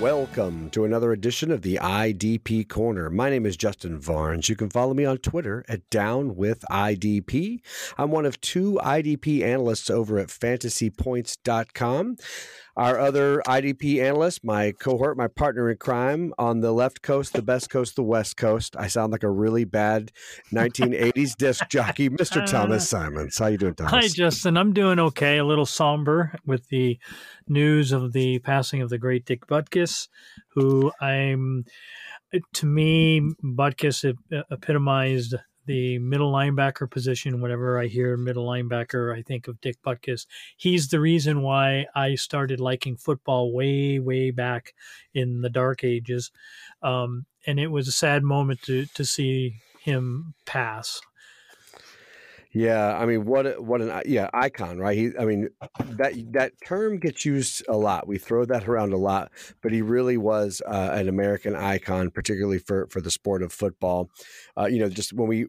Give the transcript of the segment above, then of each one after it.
Welcome to another edition of the IDP Corner. My name is Justin Varnes. You can follow me on Twitter at Down with IDP. I'm one of two IDP analysts over at fantasypoints.com. Our other IDP analyst, my cohort, my partner in crime on the left coast, the best coast, the west coast. I sound like a really bad 1980s disc jockey, Mr. Uh. Thomas Simons. How you doing, Thomas? Hi, Justin. I'm doing okay. A little somber with the news of the passing of the great Dick Butkus, who I'm, to me, Butkus epitomized the middle linebacker position. Whenever I hear middle linebacker, I think of Dick Butkus. He's the reason why I started liking football way, way back in the dark ages. Um, and it was a sad moment to, to see him pass. Yeah, I mean, what what an yeah icon, right? He, I mean, that that term gets used a lot. We throw that around a lot, but he really was uh, an American icon, particularly for for the sport of football. Uh, you know, just when we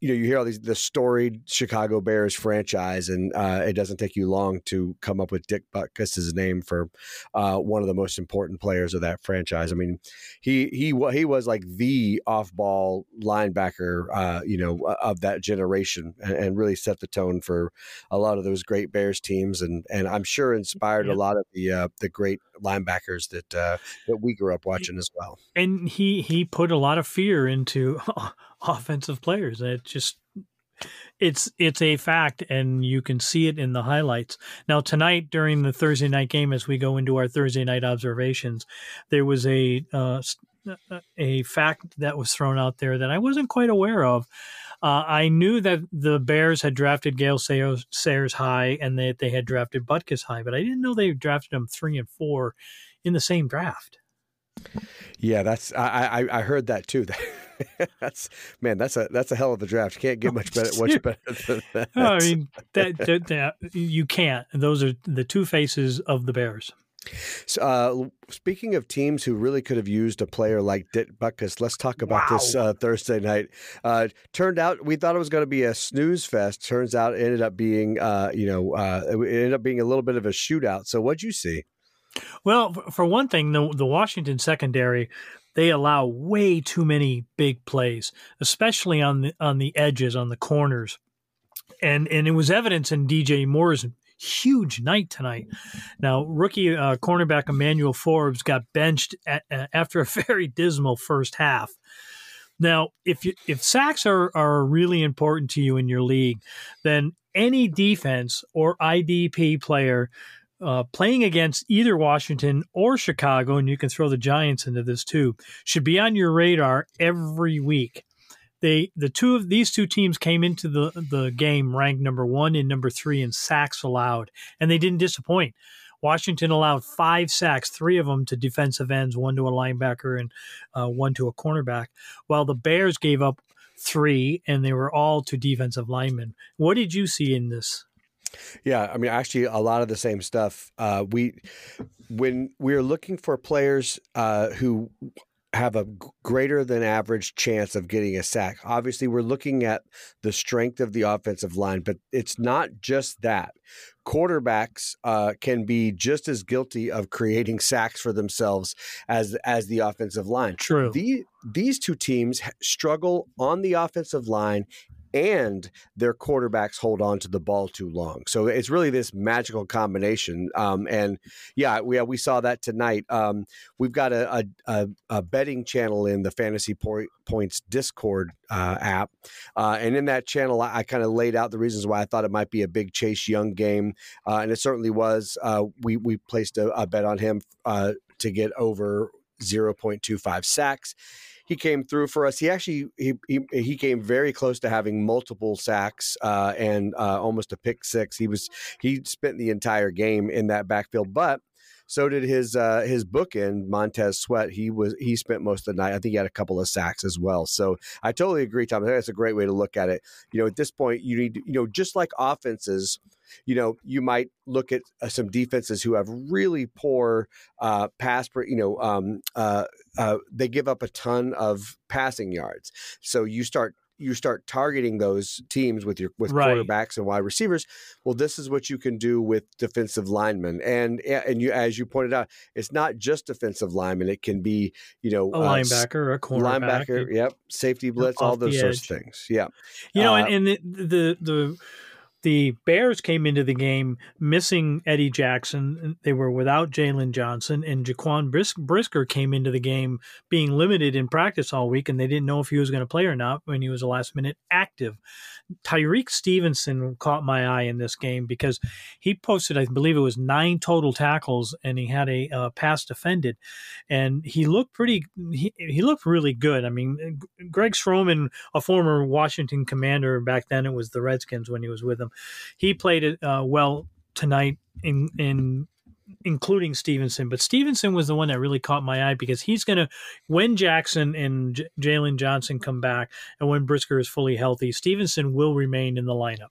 you know, you hear all these the storied Chicago Bears franchise, and uh, it doesn't take you long to come up with Dick Butkus's name for uh, one of the most important players of that franchise. I mean, he he he was like the off-ball linebacker, uh, you know, of that generation, and, and, really set the tone for a lot of those great Bears teams, and and I'm sure inspired a lot of the uh, the great linebackers that uh, that we grew up watching as well. And he he put a lot of fear into offensive players. It just it's it's a fact and you can see it in the highlights. Now tonight during the thursday night game as we go into our thursday night observations there was a uh, a fact that was thrown out there that i wasn't quite aware of. Uh, i knew that the bears had drafted gale sayers, high and that they had drafted butkus high but i didn't know they drafted him three and four in the same draft yeah that's i i, I heard that too that's man, that's a that's a hell of a draft. You can't get much better much better than that. No, I mean that, that, that, you can't. Those are the two faces of the Bears. So, uh, speaking of teams who really could have used a player like Dick Butkus, let's talk about wow. this uh, Thursday night. Uh, turned out we thought it was going to be a snooze fest. Turns out it ended up being, uh, you know, uh, it ended up being a little bit of a shootout. So, what'd you see? Well, for one thing, the the Washington secondary they allow way too many big plays, especially on the on the edges, on the corners. And and it was evidence in DJ Moore's huge night tonight. Now, rookie uh, cornerback Emmanuel Forbes got benched at, uh, after a very dismal first half. Now, if you, if sacks are, are really important to you in your league, then any defense or IDP player uh, playing against either Washington or Chicago, and you can throw the Giants into this too, should be on your radar every week. They the two of these two teams came into the the game ranked number one and number three in sacks allowed, and they didn't disappoint. Washington allowed five sacks, three of them to defensive ends, one to a linebacker and uh, one to a cornerback, while the Bears gave up three, and they were all to defensive linemen. What did you see in this? Yeah, I mean, actually, a lot of the same stuff. Uh, we when we're looking for players uh, who have a greater than average chance of getting a sack. Obviously, we're looking at the strength of the offensive line, but it's not just that. Quarterbacks uh, can be just as guilty of creating sacks for themselves as as the offensive line. True. The, these two teams struggle on the offensive line and their quarterbacks hold on to the ball too long. So it's really this magical combination. Um, and yeah, we we saw that tonight. Um, we've got a, a, a, betting channel in the Fantasy Points Discord uh, app, uh, and in that channel, I, I kind of laid out the reasons why I thought it might be a big Chase Young game, uh, and it certainly was. Uh, we we placed a, a bet on him uh, to get over 0.25 sacks he came through for us. He actually he he, he came very close to having multiple sacks uh, and uh, almost a pick six. He was he spent the entire game in that backfield, but so did his uh, his bookend Montez Sweat. He was he spent most of the night. I think he had a couple of sacks as well. So I totally agree, Tom. I think that's a great way to look at it. You know, at this point, you need you know just like offenses you know, you might look at uh, some defenses who have really poor uh, pass, you know, um, uh, uh, they give up a ton of passing yards. So you start you start targeting those teams with your with right. quarterbacks and wide receivers. Well, this is what you can do with defensive linemen, and and you as you pointed out, it's not just defensive linemen. It can be you know a uh, linebacker, a cornerback, linebacker, yep, safety blitz, all those sorts of things. Yeah, you know, uh, and, and the, the the the Bears came into the game missing Eddie Jackson. They were without Jaylon Johnson, and Jaquan Bris- Brisker came into the game being limited in practice all week, and they didn't know if he was going to play or not when he was a last minute active. Tyrique Stevenson caught my eye in this game because he posted, I believe it was nine total tackles, and he had a uh, pass defended, and he looked pretty. He, he looked really good. I mean, Greg Stroman, a former Washington commander back then, it was the Redskins when he was with them. He played it uh, well tonight in in including Stevenson. But Stevenson was the one that really caught my eye because he's going to, when Jackson and J- Jaylon Johnson come back and when Brisker is fully healthy, Stevenson will remain in the lineup.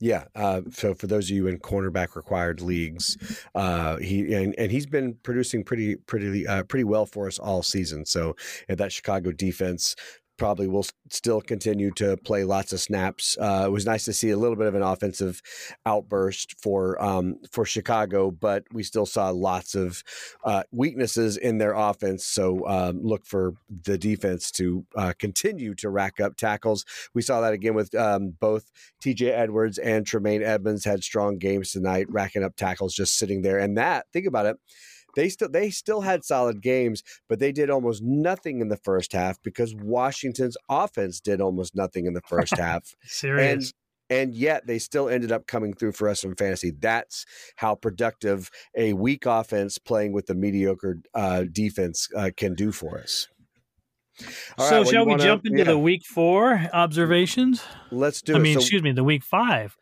Yeah. Uh, so for those of you in cornerback required leagues, uh, he and, and he's been producing pretty pretty uh, pretty well for us all season. So that Chicago defense probably will still continue to play lots of snaps. Uh, it was nice to see a little bit of an offensive outburst for um, for Chicago, but we still saw lots of uh, weaknesses in their offense. So um, look for the defense to uh, continue to rack up tackles. We saw that again with um, both T.J. Edwards and Tremaine Edmunds had strong games tonight, racking up tackles just sitting there. And that think about it they still they still had solid games, but they did almost nothing in the first half because Washington's offense did almost nothing in the first half. Serious. And, and yet they still ended up coming through for us in fantasy. That's how productive a weak offense playing with a mediocre uh, defense uh, can do for us. All so, right, well, shall we wanna, jump into yeah. the week four observations? Let's do I it. mean, so, excuse me, the week five.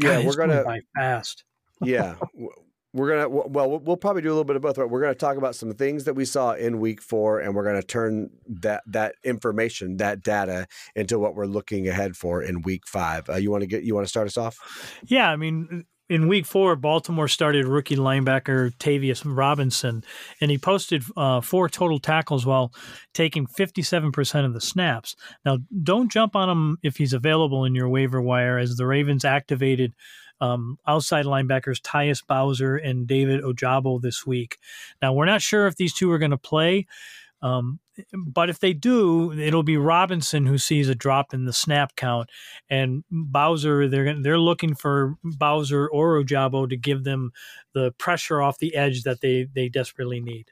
God, yeah, we're gonna fast. yeah, we're gonna well we'll probably do a little bit of both right we're gonna talk about some things that we saw in week four and we're gonna turn that that information that data into what we're looking ahead for in week five uh, you want to get you want to start us off yeah i mean in week four, Baltimore started rookie linebacker Tavius Robinson, and he posted uh, four total tackles while taking 57% of the snaps. Now, don't jump on him if he's available in your waiver wire, as the Ravens activated um, outside linebackers Tyus Bowser and David Ojabo this week. Now, we're not sure if these two are going to play. Um, but if they do, it'll be Robinson who sees a drop in the snap count, and Bowser they're they're looking for Bowser or Ojabo to give them the pressure off the edge that they they desperately need.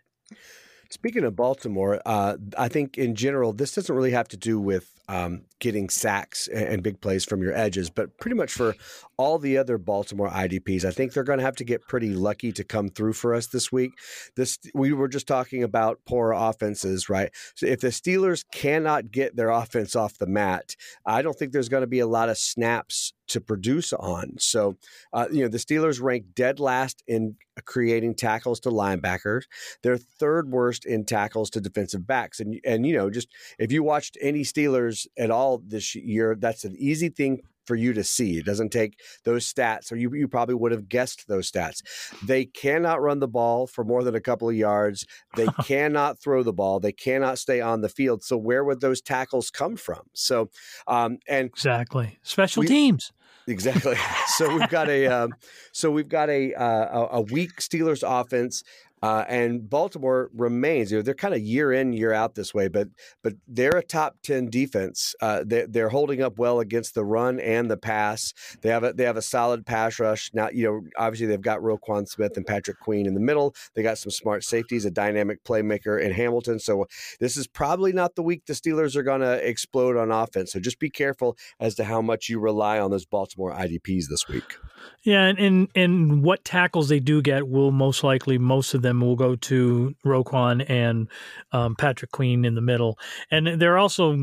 Speaking of Baltimore, uh, I think in general this doesn't really have to do with um, getting sacks and, big plays from your edges, but pretty much for all the other Baltimore IDPs, I think they're going to have to get pretty lucky to come through for us this week. This we were just talking about poor offenses, right? So if the Steelers cannot get their offense off the mat, I don't think there's going to be a lot of snaps to produce on. So, uh, you know, the Steelers rank dead last in creating tackles to linebackers. They're third worst in tackles to defensive backs. And and you know, just if you watched any Steelers at all this year, that's an easy thing for you to see. It doesn't take those stats, or you, you probably would have guessed those stats. They cannot run the ball for more than a couple of yards. They cannot throw the ball. They cannot stay on the field. So where would those tackles come from? So, um, and exactly special we, teams. Exactly. So we've got a um, so we've got a, uh, a weak Steelers offense uh, and Baltimore remains. You know, they're kind of year in, year out this way, but but they're a top ten defense. Uh, they, they're holding up well against the run and the pass. They have a they have a solid pass rush. Now, you know, obviously they've got Roquan Smith and Patrick Queen in the middle. They got some smart safeties, a dynamic playmaker in Hamilton. So this is probably not the week the Steelers are going to explode on offense. So just be careful as to how much you rely on those Baltimore IDPs this week. Yeah, and, and and what tackles they do get will most likely most of them will go to Roquan and um, Patrick Queen in the middle, and they're also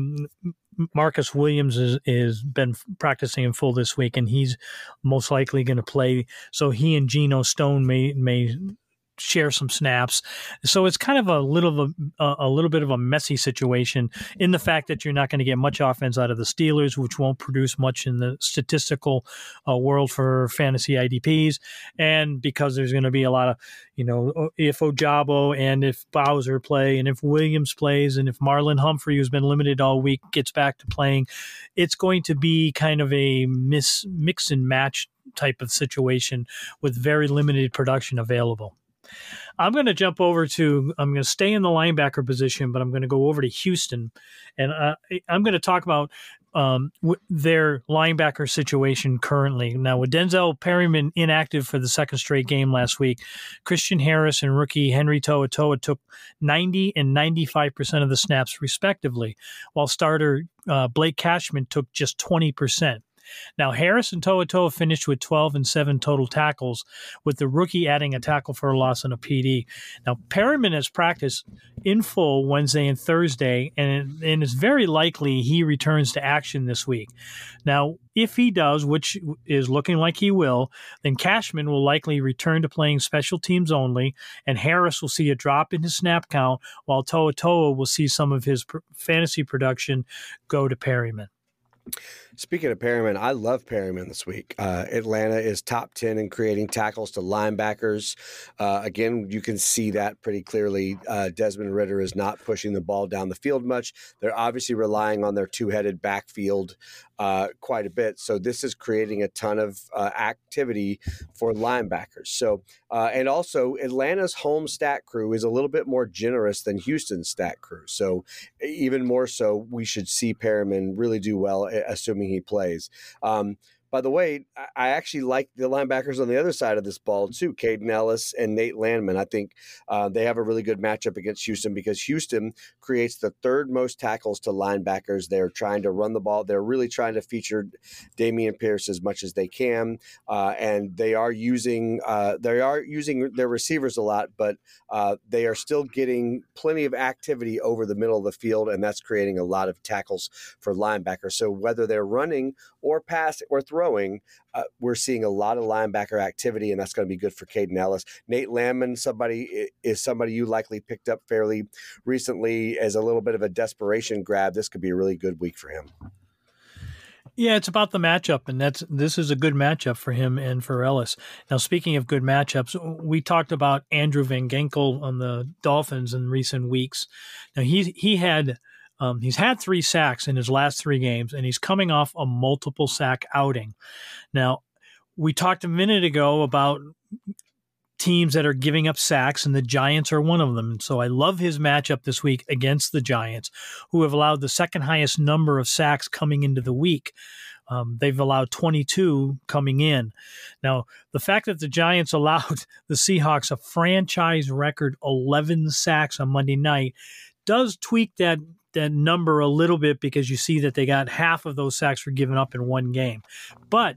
Marcus Williams is is been practicing in full this week, and he's most likely going to play. So he and Geno Stone may may share some snaps. So it's kind of a little of a, a little bit of a messy situation in the fact that you're not going to get much offense out of the Steelers, which won't produce much in the statistical uh, world for fantasy IDPs, and because there's going to be a lot of you know if Ojabo and if Bowser play and if Williams plays and if Marlon Humphrey, who's been limited all week, gets back to playing, it's going to be kind of a miss mix and match type of situation with very limited production available. I'm going to jump over to, I'm going to stay in the linebacker position, but I'm going to go over to Houston. And uh, I'm going to talk about um, their linebacker situation currently. Now, with Denzel Perryman inactive for the second straight game last week, Christian Harris and rookie Henry To'oTo'o took 90 and 95% of the snaps, respectively, while starter uh, Blake Cashman took just 20%. Now, Harris and To'oTo'o finished with 12 and 7 total tackles, with the rookie adding a tackle for a loss and a PD. Now, Perryman has practiced in full Wednesday and Thursday, and, and it's very likely he returns to action this week. Now, if he does, which is looking like he will, then Cashman will likely return to playing special teams only, and Harris will see a drop in his snap count, while To'oTo'o will see some of his fantasy production go to Perryman. Speaking of Perryman, I love Perryman this week. Uh, Atlanta is top 10 in creating tackles to linebackers. Uh, again, you can see that pretty clearly. Uh, Desmond Ridder is not pushing the ball down the field much. They're obviously relying on their two headed backfield uh, quite a bit. So this is creating a ton of uh, activity for linebackers. So, uh, and also Atlanta's home stat crew is a little bit more generous than Houston's stat crew. So, even more so, we should see Perryman really do well, assuming he plays. Um, by the way, I actually like the linebackers on the other side of this ball too, Kaden Elliss and Nate Landman. I think uh, they have a really good matchup against Houston because Houston creates the third most tackles to linebackers. They're trying to run the ball. They're really trying to feature Dameon Pierce as much as they can, uh, and they are using uh, they are using their receivers a lot, but uh, they are still getting plenty of activity over the middle of the field, and that's creating a lot of tackles for linebackers. So whether they're running or passing or throwing uh, we're seeing a lot of linebacker activity, and that's going to be good for Kaden Elliss. Nate Landman, somebody is somebody you likely picked up fairly recently as a little bit of a desperation grab. This could be a really good week for him. Yeah, it's about the matchup, and that's this is a good matchup for him and for Elliss. Now, speaking of good matchups, we talked about Andrew Van Ginkel on the Dolphins in recent weeks. Now he he had um, he's had three sacks in his last three games, and he's coming off a multiple sack outing. Now, we talked a minute ago about teams that are giving up sacks, and the Giants are one of them. And so I love his matchup this week against the Giants, who have allowed the second highest number of sacks coming into the week. Um, they've allowed 22 coming in. Now, the fact that the Giants allowed the Seahawks a franchise record 11 sacks on Monday night does tweak that that number a little bit because you see that they got half of those sacks were given up in one game. But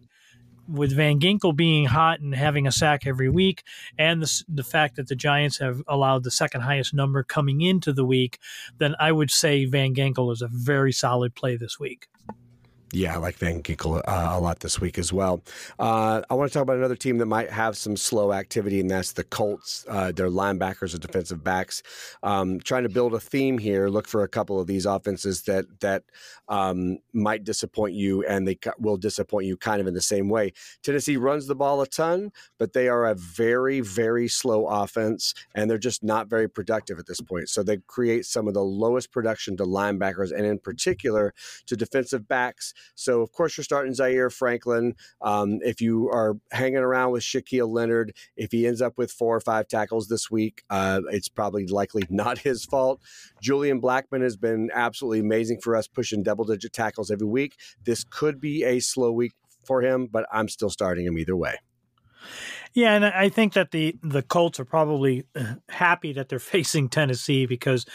with Van Ginkel being hot and having a sack every week, and the, the fact that the Giants have allowed the second highest number coming into the week, then I would say Van Ginkel is a very solid play this week. Yeah, I like Van Ginkel uh, a lot this week as well. Uh, I want to talk about another team that might have some slow activity, and that's the Colts. Uh, their linebackers or defensive backs. Um, trying to build a theme here. Look for a couple of these offenses that that um, might disappoint you, and they will disappoint you kind of in the same way. Tennessee runs the ball a ton, but they are a very very slow offense, and they're just not very productive at this point. So they create some of the lowest production to linebackers, and in particular to defensive backs. So, of course, you're starting Zaire Franklin. Um, if you are hanging around with Shaquille Leonard, if he ends up with four or five tackles this week, uh, it's probably likely not his fault. Julian Blackmon has been absolutely amazing for us, pushing double digit tackles every week. This could be a slow week for him, but I'm still starting him either way. Yeah, and I think that the the Colts are probably uh, happy that they're facing Tennessee because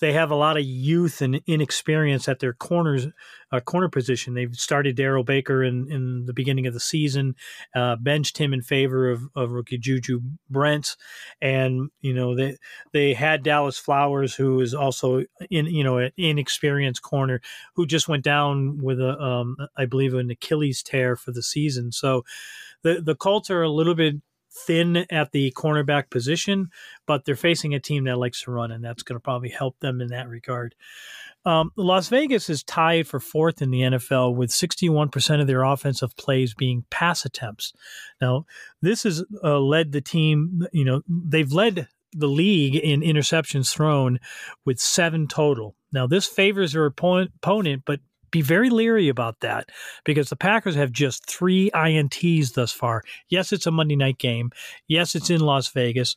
they have a lot of youth and inexperience at their corners uh, corner position. They've started Darrell Baker in, in the beginning of the season, uh, benched him in favor of, of rookie Juju Brents, and you know they they had Dallas Flowers, who is also in you know an inexperienced corner, who just went down with a um, I believe an Achilles tear for the season. So the the Colts are a little bit thin at the cornerback position, but they're facing a team that likes to run, and that's going to probably help them in that regard. Um, Las Vegas is tied for fourth in the NFL with 61% of their offensive plays being pass attempts. Now, this has uh, led the team, you know, they've led the league in interceptions thrown with seven total. Now, this favors their opponent, but be very leery about that because the Packers have just three INTs thus far. Yes, it's a Monday night game. Yes, it's in Las Vegas.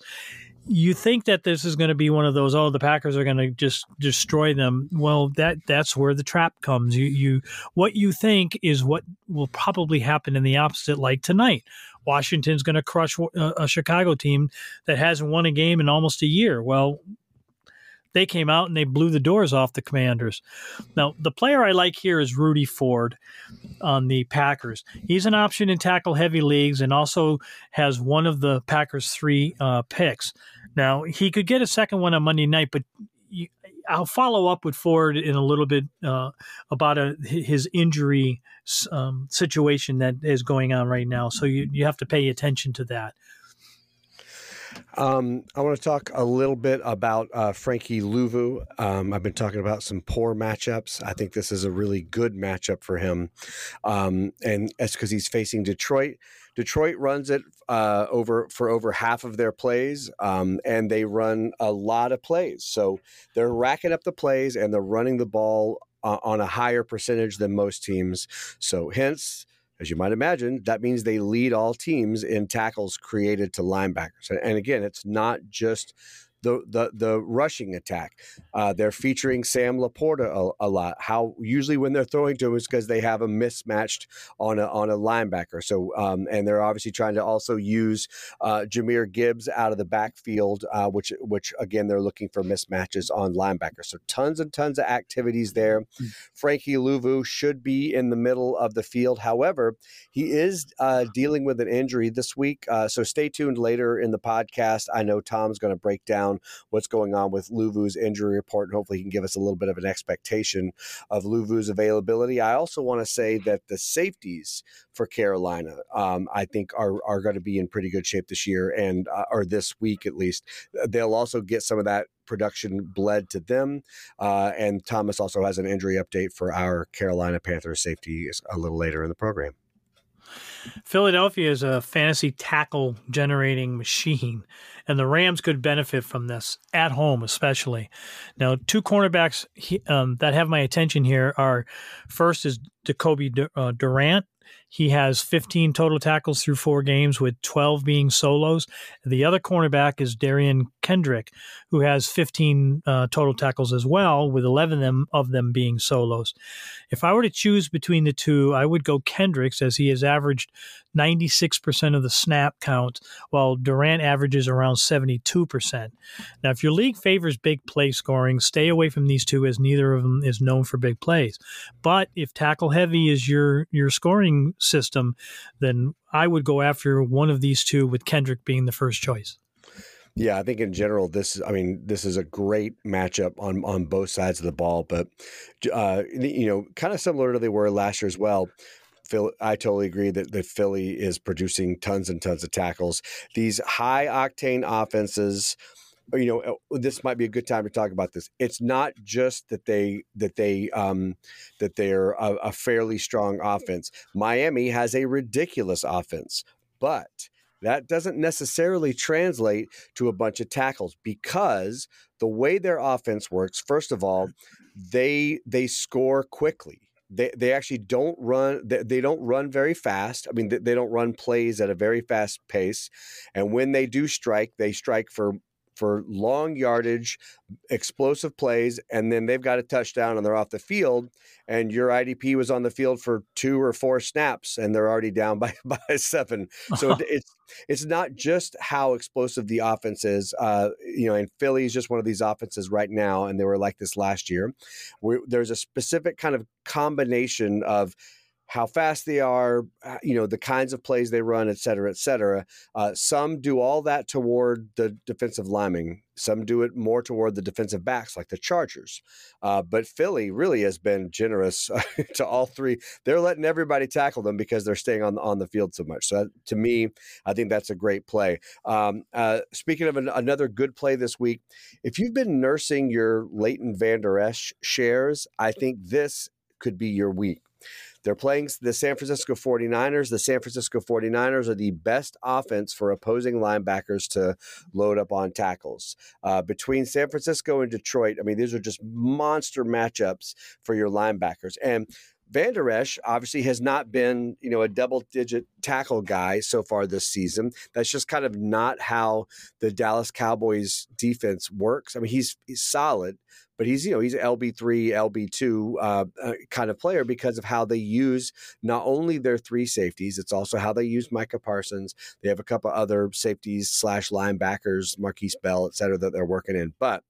You think that this is going to be one of those? Oh, the Packers are going to just destroy them. Well, that that's where the trap comes. You you what you think is what will probably happen in the opposite, like tonight. Washington's going to crush a, a Chicago team that hasn't won a game in almost a year. Well, they came out and they blew the doors off the Commanders. Now, the player I like here is Rudy Ford on the Packers. He's an option in tackle heavy leagues and also has one of the Packers' three uh, picks. Now, he could get a second one on Monday night, but I'll follow up with Ford in a little bit uh, about a, his injury um, situation that is going on right now. So you, you have to pay attention to that. Um, I want to talk a little bit about uh, Frankie Luvu. Um, I've been talking about some poor matchups. I think this is a really good matchup for him, um, and that's because he's facing Detroit. Detroit runs it uh, over for over half of their plays, um, and they run a lot of plays. So they're racking up the plays and they're running the ball uh, on a higher percentage than most teams. So hence as you might imagine, that means they lead all teams in tackles created to linebackers. And again, it's not just the the the rushing attack. Uh, they're featuring Sam LaPorta a, a, lot. How usually when they're throwing to him is because they have a mismatched on a on a linebacker. So um, and they're obviously trying to also use uh, Jahmyr Gibbs out of the backfield, uh, which which again they're looking for mismatches on linebackers. So tons and tons of activities there. Mm-hmm. Frankie Luvu should be in the middle of the field. However, he is uh, dealing with an injury this week. Uh, so stay tuned later in the podcast. I know Tom's going to break down what's going on with Luvu's injury report, and hopefully he can give us a little bit of an expectation of Luvu's availability. I also want to say that the safeties for Carolina, um, I think, are are going to be in pretty good shape this year and uh, or this week at least. They'll also get some of that production bled to them. Uh, and Thomas also has an injury update for our Carolina Panthers safety a little later in the program. Philadelphia is a fantasy tackle generating machine, and the Rams could benefit from this at home, especially. Now, two cornerbacks um, that have my attention here are first is Jacoby uh, Durant he has 15 total tackles through four games, with 12 being solos. The other cornerback is Derion Kendrick, who has 15 uh, total tackles as well, with 11 of them, of them being solos. If I were to choose between the two, I would go Kendricks, as he has averaged 96% of the snap count, while Durant averages around 72%. Now, if your league favors big play scoring, stay away from these two, as neither of them is known for big plays. But if tackle heavy is your your scoring system, then I would go after one of these two, with Kendrick being the first choice. Yeah, I think in general, this I mean, this is a great matchup on on both sides of the ball. But uh, you know, kind of similar to they were last year as well. Phil, I totally agree that, that Philly is producing tons and tons of tackles. These high octane offenses, you know, uh, this might be a good time to talk about this. It's not just that they that they um, that they're a, a fairly strong offense. Miami has a ridiculous offense, but that doesn't necessarily translate to a bunch of tackles because the way their offense works, first of all, they they score quickly. They, they actually don't run they, they don't run very fast. I mean they, they don't run plays at a very fast pace. And when they do strike, they strike for for long yardage, explosive plays, and then they've got a touchdown and they're off the field. And your IDP was on the field for two or four snaps, and they're already down by by seven. So it's it's not just how explosive the offense is. Uh, you know, and Philly is just one of these offenses right now, and they were like this last year. Where there's a specific kind of combination of how fast they are, uh, you know, the kinds of plays they run, et cetera, et cetera. Uh, some do all that toward the defensive lineman. Some do it more toward the defensive backs, like the Chargers. Uh, but Philly really has been generous to all three. They're letting everybody tackle them because they're staying on on the field so much. So that, to me, I think that's a great play. Um, uh, speaking of an, another good play this week, if you've been nursing your Leighton Vander Esch shares, I think this could be your week. They're playing the San Francisco 49ers. The San Francisco 49ers are the best offense for opposing linebackers to load up on tackles. Uh, between San Francisco and Detroit, I mean, these are just monster matchups for your linebackers. And Vander Esch obviously has not been, you know, a double digit tackle guy so far this season. That's just kind of not how the Dallas Cowboys defense works. I mean, he's he's solid, but he's you know he's an LB three, LB two uh, uh, kind of player because of how they use not only their three safeties, it's also how they use Micah Parsons. They have a couple other safeties slash linebackers, Markquese Bell, et cetera, that they're working in, but.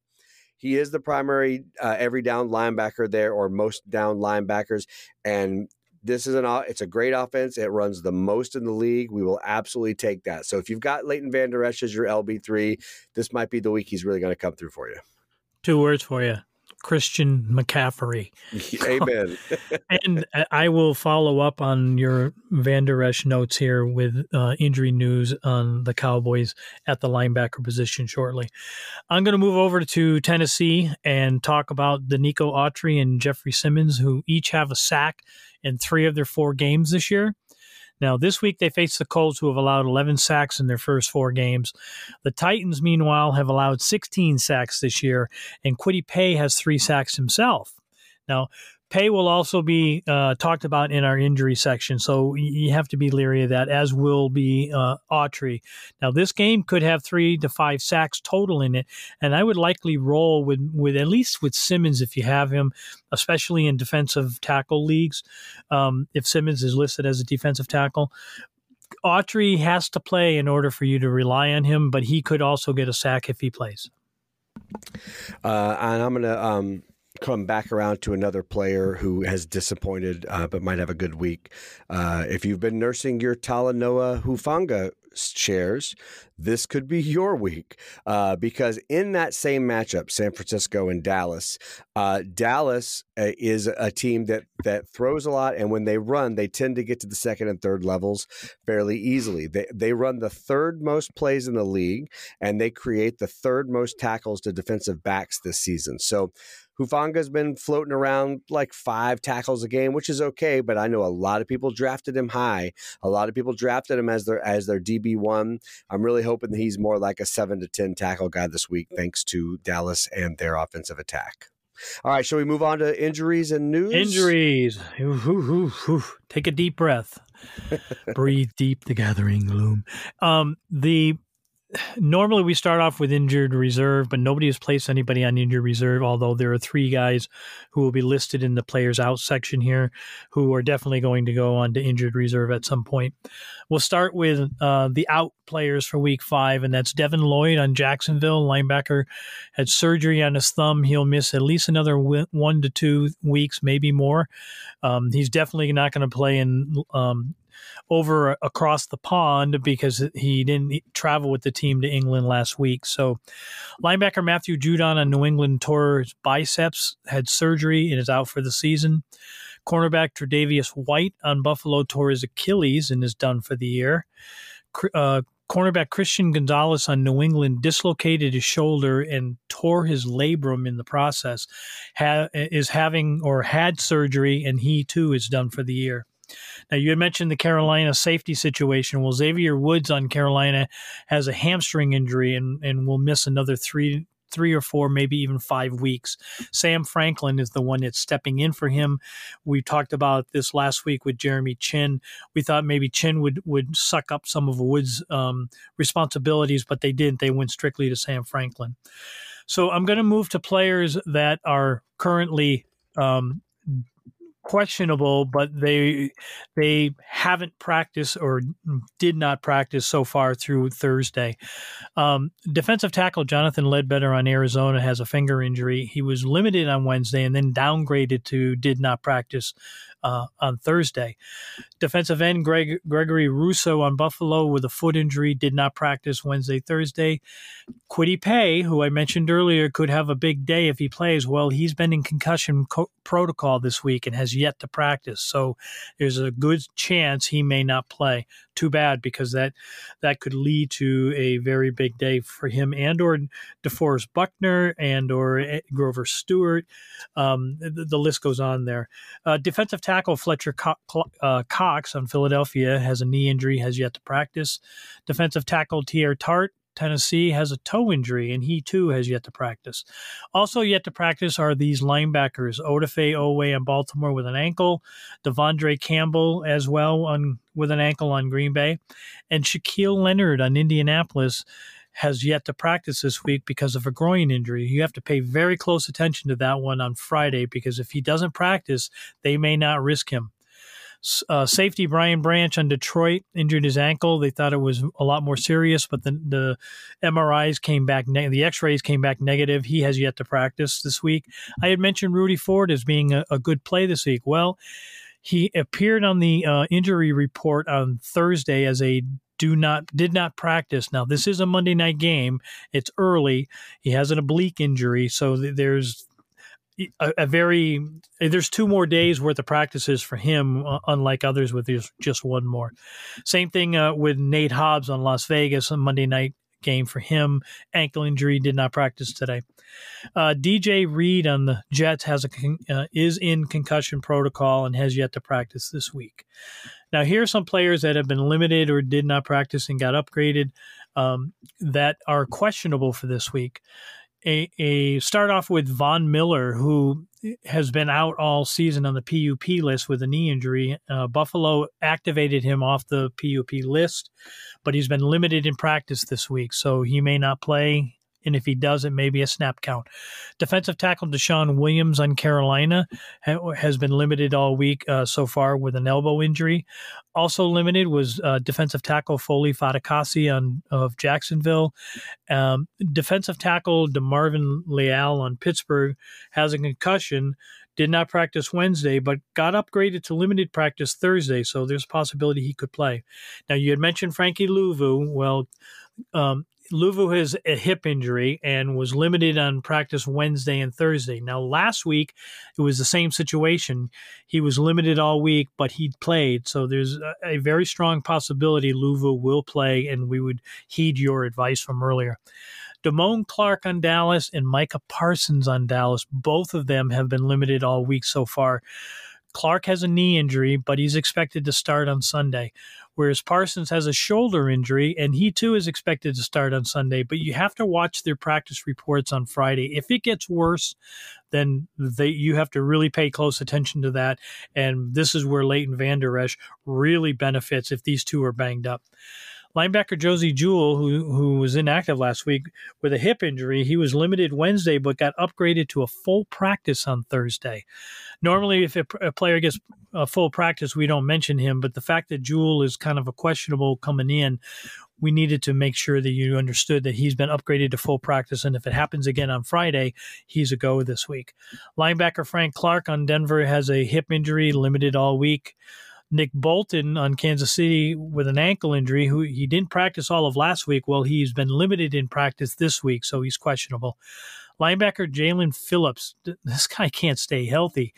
He is the primary uh, every down linebacker there, or most down linebackers, and this is an it's a great offense. It runs the most in the league. We will absolutely take that. So if you've got Leighton Vander Esch as your LB three, this might be the week he's really going to come through for you. Two words for you. Christian McCaffrey. Amen. and I will follow up on your Vander Esch notes here with uh, injury news on the Cowboys at the linebacker position shortly. I'm going to move over to Tennessee and talk about Denico Autry and Jeffrey Simmons, who each have a sack in three of their four games this year. Now, this week they face the Colts, who have allowed 11 sacks in their first four games. The Titans, meanwhile, have allowed 16 sacks this year, and Kwity Paye has three sacks himself. Now, Paye will also be uh, talked about in our injury section, so you have to be leery of that, as will be uh, Autry. Now, this game could have three to five sacks total in it, and I would likely roll with, with at least with Simmons if you have him, especially in defensive tackle leagues. Um, if Simmons is listed as a defensive tackle, Autry has to play in order for you to rely on him, but he could also get a sack if he plays. Uh, and I'm gonna um, come back around to another player who has disappointed uh, but might have a good week. Uh, if you've been nursing your Talanoa Hufanga shares, this could be your week uh, because in that same matchup, San Francisco and Dallas, uh, Dallas uh, is a team that that throws a lot, and when they run, they tend to get to the second and third levels fairly easily. They they run the third most plays in the league, and they create the third most tackles to defensive backs this season. So Hufanga's been floating around like five tackles a game, which is okay, but I know a lot of people drafted him high. A lot of people drafted him as their as their DB one. I'm really hoping that he's more like a seven to ten tackle guy this week, thanks to Dallas and their offensive attack. All right, shall we move on to injuries and news? Injuries. Ooh, ooh, ooh, Take a deep breath. Breathe deep the gathering gloom. Um, the normally we start off with injured reserve, but nobody has placed anybody on injured reserve. Although there are three guys who will be listed in the players out section here, who are definitely going to go on to injured reserve at some point. We'll start with uh, the out players for Week Five, and that's Devin Lloyd on Jacksonville linebacker. Had surgery on his thumb. He'll miss at least another one to two weeks, maybe more. Um, he's definitely not going to play in um, over across the pond because he didn't travel with the team to England last week. So, linebacker Matthew Judon on New England tore his biceps, had surgery, and is out for the season. Cornerback Tre'Davious White on Buffalo tore his Achilles and is done for the year. Uh, cornerback Christian Gonzalez on New England dislocated his shoulder and tore his labrum in the process. Ha- is having or had surgery, and he too is done for the year. Now, you had mentioned the Carolina safety situation. Well, Xavier Woods on Carolina has a hamstring injury and, and will miss another three three or four, maybe even five weeks. Sam Franklin is the one that's stepping in for him. We talked about this last week with Jeremy Chinn. We thought maybe Chinn would would suck up some of Woods' um, responsibilities, but they didn't. They went strictly to Sam Franklin. So I'm going to move to players that are currently um, questionable, but they they haven't practiced or did not practice so far through Thursday. Um, defensive tackle Jonathan Ledbetter on Arizona has a finger injury. He was limited on Wednesday and then downgraded to did not practice uh, on Thursday. Defensive end Greg, Gregory Rousseau on Buffalo with a foot injury did not practice Wednesday, Thursday. Kwity Paye, who I mentioned earlier, could have a big day if he plays. Well, he's been in concussion co- protocol this week and has yet to practice, so there's a good chance he may not play. Too bad because that that could lead to a very big day for him and or DeForest Buckner and or eh, Grover Stewart. Um, the, the, list goes on there. Uh, defensive tackle Fletcher Co- uh, Cox on Philadelphia has a knee injury, has yet to practice. Defensive tackle Teair Tart Tennessee has a toe injury, and he too has yet to practice. Also, yet to practice are these linebackers Odafe Oweh in Baltimore with an ankle, De'Vondre Campbell as well on with an ankle on Green Bay, and Shaquille Leonard on Indianapolis has yet to practice this week because of a groin injury. You have to pay very close attention to that one on Friday because if he doesn't practice, they may not risk him. Uh, safety Brian Branch on Detroit injured his ankle. They thought it was a lot more serious, but the, the MRIs came back, ne- the x rays came back negative. He has yet to practice this week. I had mentioned Rudy Ford as being a, a good play this week. Well, he appeared on the uh, injury report on Thursday as a do not did not practice. Now this is a Monday night game. It's early. He has an oblique injury, so there's a, a, very there's two more days worth of practices for him, unlike others with just one more. Same thing uh, with Nate Hobbs on Las Vegas on Monday night game for him. Ankle injury, did not practice today. Uh, DJ Reed on the Jets has a uh, is in concussion protocol and has yet to practice this week. Now, here are some players that have been limited or did not practice and got upgraded um, that are questionable for this week a, a start off with Von Miller, who has been out all season on the PUP list with a knee injury. Uh, Buffalo activated him off the PUP list, but he's been limited in practice this week, so he may not play and if he does, it may be a snap count. Defensive tackle DeShawn Williams on Carolina ha- has been limited all week uh, so far with an elbow injury. Also limited was uh, defensive tackle Foley Fatukasi on of Jacksonville. Um, defensive tackle DeMarvin Leal on Pittsburgh has a concussion did not practice Wednesday, but got upgraded to limited practice Thursday, so there's a possibility he could play. Now, you had mentioned Frankie Luvu. Well, um, Luvu has a hip injury and was limited on practice Wednesday and Thursday. Now, last week it was the same situation. He was limited all week, but he played. So there's a, a very strong possibility Luvu will play, and we would heed your advice from earlier. Damone Clark on Dallas and Micah Parsons on Dallas, both of them have been limited all week so far. Clark has a knee injury, but he's expected to start on Sunday whereas Parsons has a shoulder injury and he too is expected to start on Sunday. But you have to watch their practice reports on Friday. If it gets worse, then they you have to really pay close attention to that. And this is where Leighton Vander Esch really benefits if these two are banged up. Linebacker Josey Jewell, who who was inactive last week with a hip injury, he was limited Wednesday but got upgraded to a full practice on Thursday. Normally, if a, a player gets a full practice, we don't mention him, but the fact that Jewell is kind of a questionable coming in, we needed to make sure that you understood that he's been upgraded to full practice. And if it happens again on Friday, he's a go this week. Linebacker Frank Clark on Denver has a hip injury, limited all week. Nick Bolton on Kansas City with an ankle injury, who he didn't practice all of last week. Well, he's been limited in practice this week, so he's questionable. Linebacker Jaelan Phillips, this guy can't stay healthy.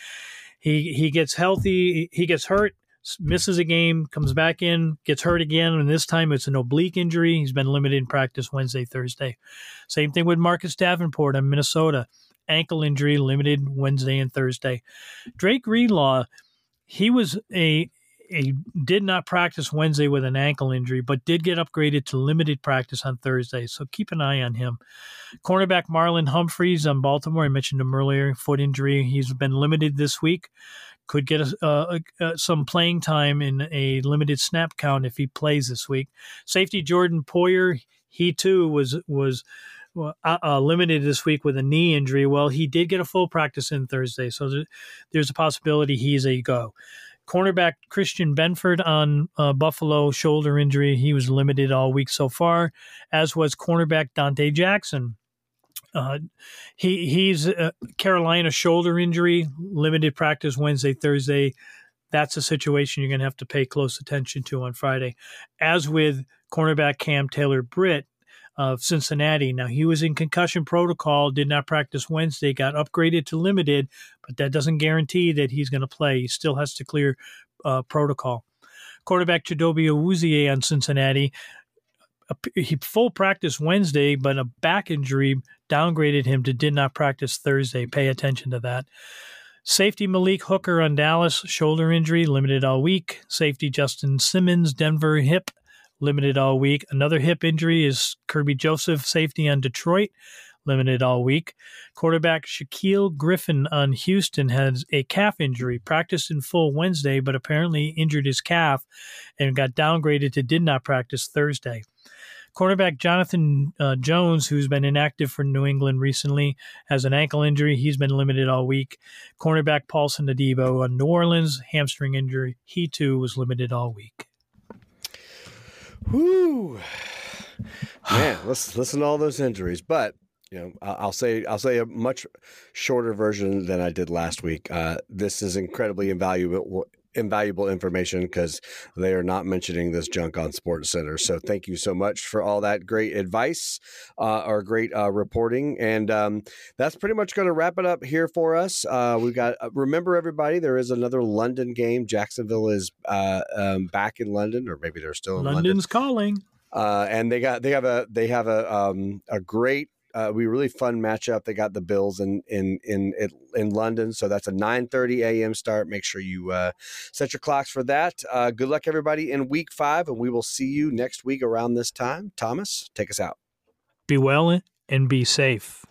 He he gets healthy, he gets hurt, misses a game, comes back in, gets hurt again, and this time it's an oblique injury. He's been limited in practice Wednesday, Thursday. Same thing with Marcus Davenport in Minnesota. Ankle injury, limited Wednesday and Thursday. Drake Greenlaw, he was a he did not practice Wednesday with an ankle injury, but did get upgraded to limited practice on Thursday. So keep an eye on him. Cornerback Marlon Humphreys on Baltimore, I mentioned him earlier, foot injury. He's been limited this week. Could get a, a, a, some playing time in a limited snap count if he plays this week. Safety Jordan Poyer, he too was was uh, uh, limited this week with a knee injury. Well, he did get a full practice in Thursday, so there's a possibility he's a go. Cornerback Christian Benford on uh, Buffalo shoulder injury. He was limited all week so far, as was cornerback Donte Jackson. Uh, he he's a Carolina shoulder injury, limited practice Wednesday, Thursday. that's a situation you're going to have to pay close attention to on Friday. As with cornerback Cam Taylor Britt of Cincinnati. Now, he was in concussion protocol, did not practice Wednesday, got upgraded to limited, but that doesn't guarantee that he's going to play. He still has to clear uh, protocol. Quarterback Chidobe Awuzie on Cincinnati. He full practice Wednesday, but a back injury downgraded him to did not practice Thursday. Pay attention to that. Safety Malik Hooker on Dallas, shoulder injury, limited all week. Safety Justin Simmons, Denver hip, limited all week. Another hip injury is Kerby Joseph, safety on Detroit, limited all week. Quarterback Shaquill Griffin on Houston has a calf injury, practiced in full Wednesday, but apparently injured his calf and got downgraded to did not practice Thursday. Cornerback Jonathan uh, Jones, who's been inactive for New England recently, has an ankle injury. He's been limited all week. Cornerback Paulson Adebo on New Orleans, hamstring injury. He too was limited all week. Whoo, man! listen, listen to all those injuries, but you know, I'll say I'll say a much shorter version than I did last week. Uh, this is incredibly invaluable invaluable information because they are not mentioning this junk on Sports Center. So thank you so much for all that great advice uh, or great uh, reporting. And um, that's pretty much going to wrap it up here for us. Uh, we've got, uh, remember everybody, there is another London game. Jacksonville is uh, um, back in London, or maybe they're still in London's London. calling. Uh, and they got they have a they have a um, a great uh, be really fun matchup. They got the Bills in in in in London, so that's a 9:30 a.m. start. Make sure you uh, set your clocks for that. Uh, good luck, everybody, in Week Five, and we will see you next week around this time. Thomas, take us out. Be well and be safe.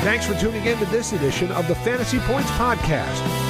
Thanks for tuning in to this edition of the Fantasy Points Podcast.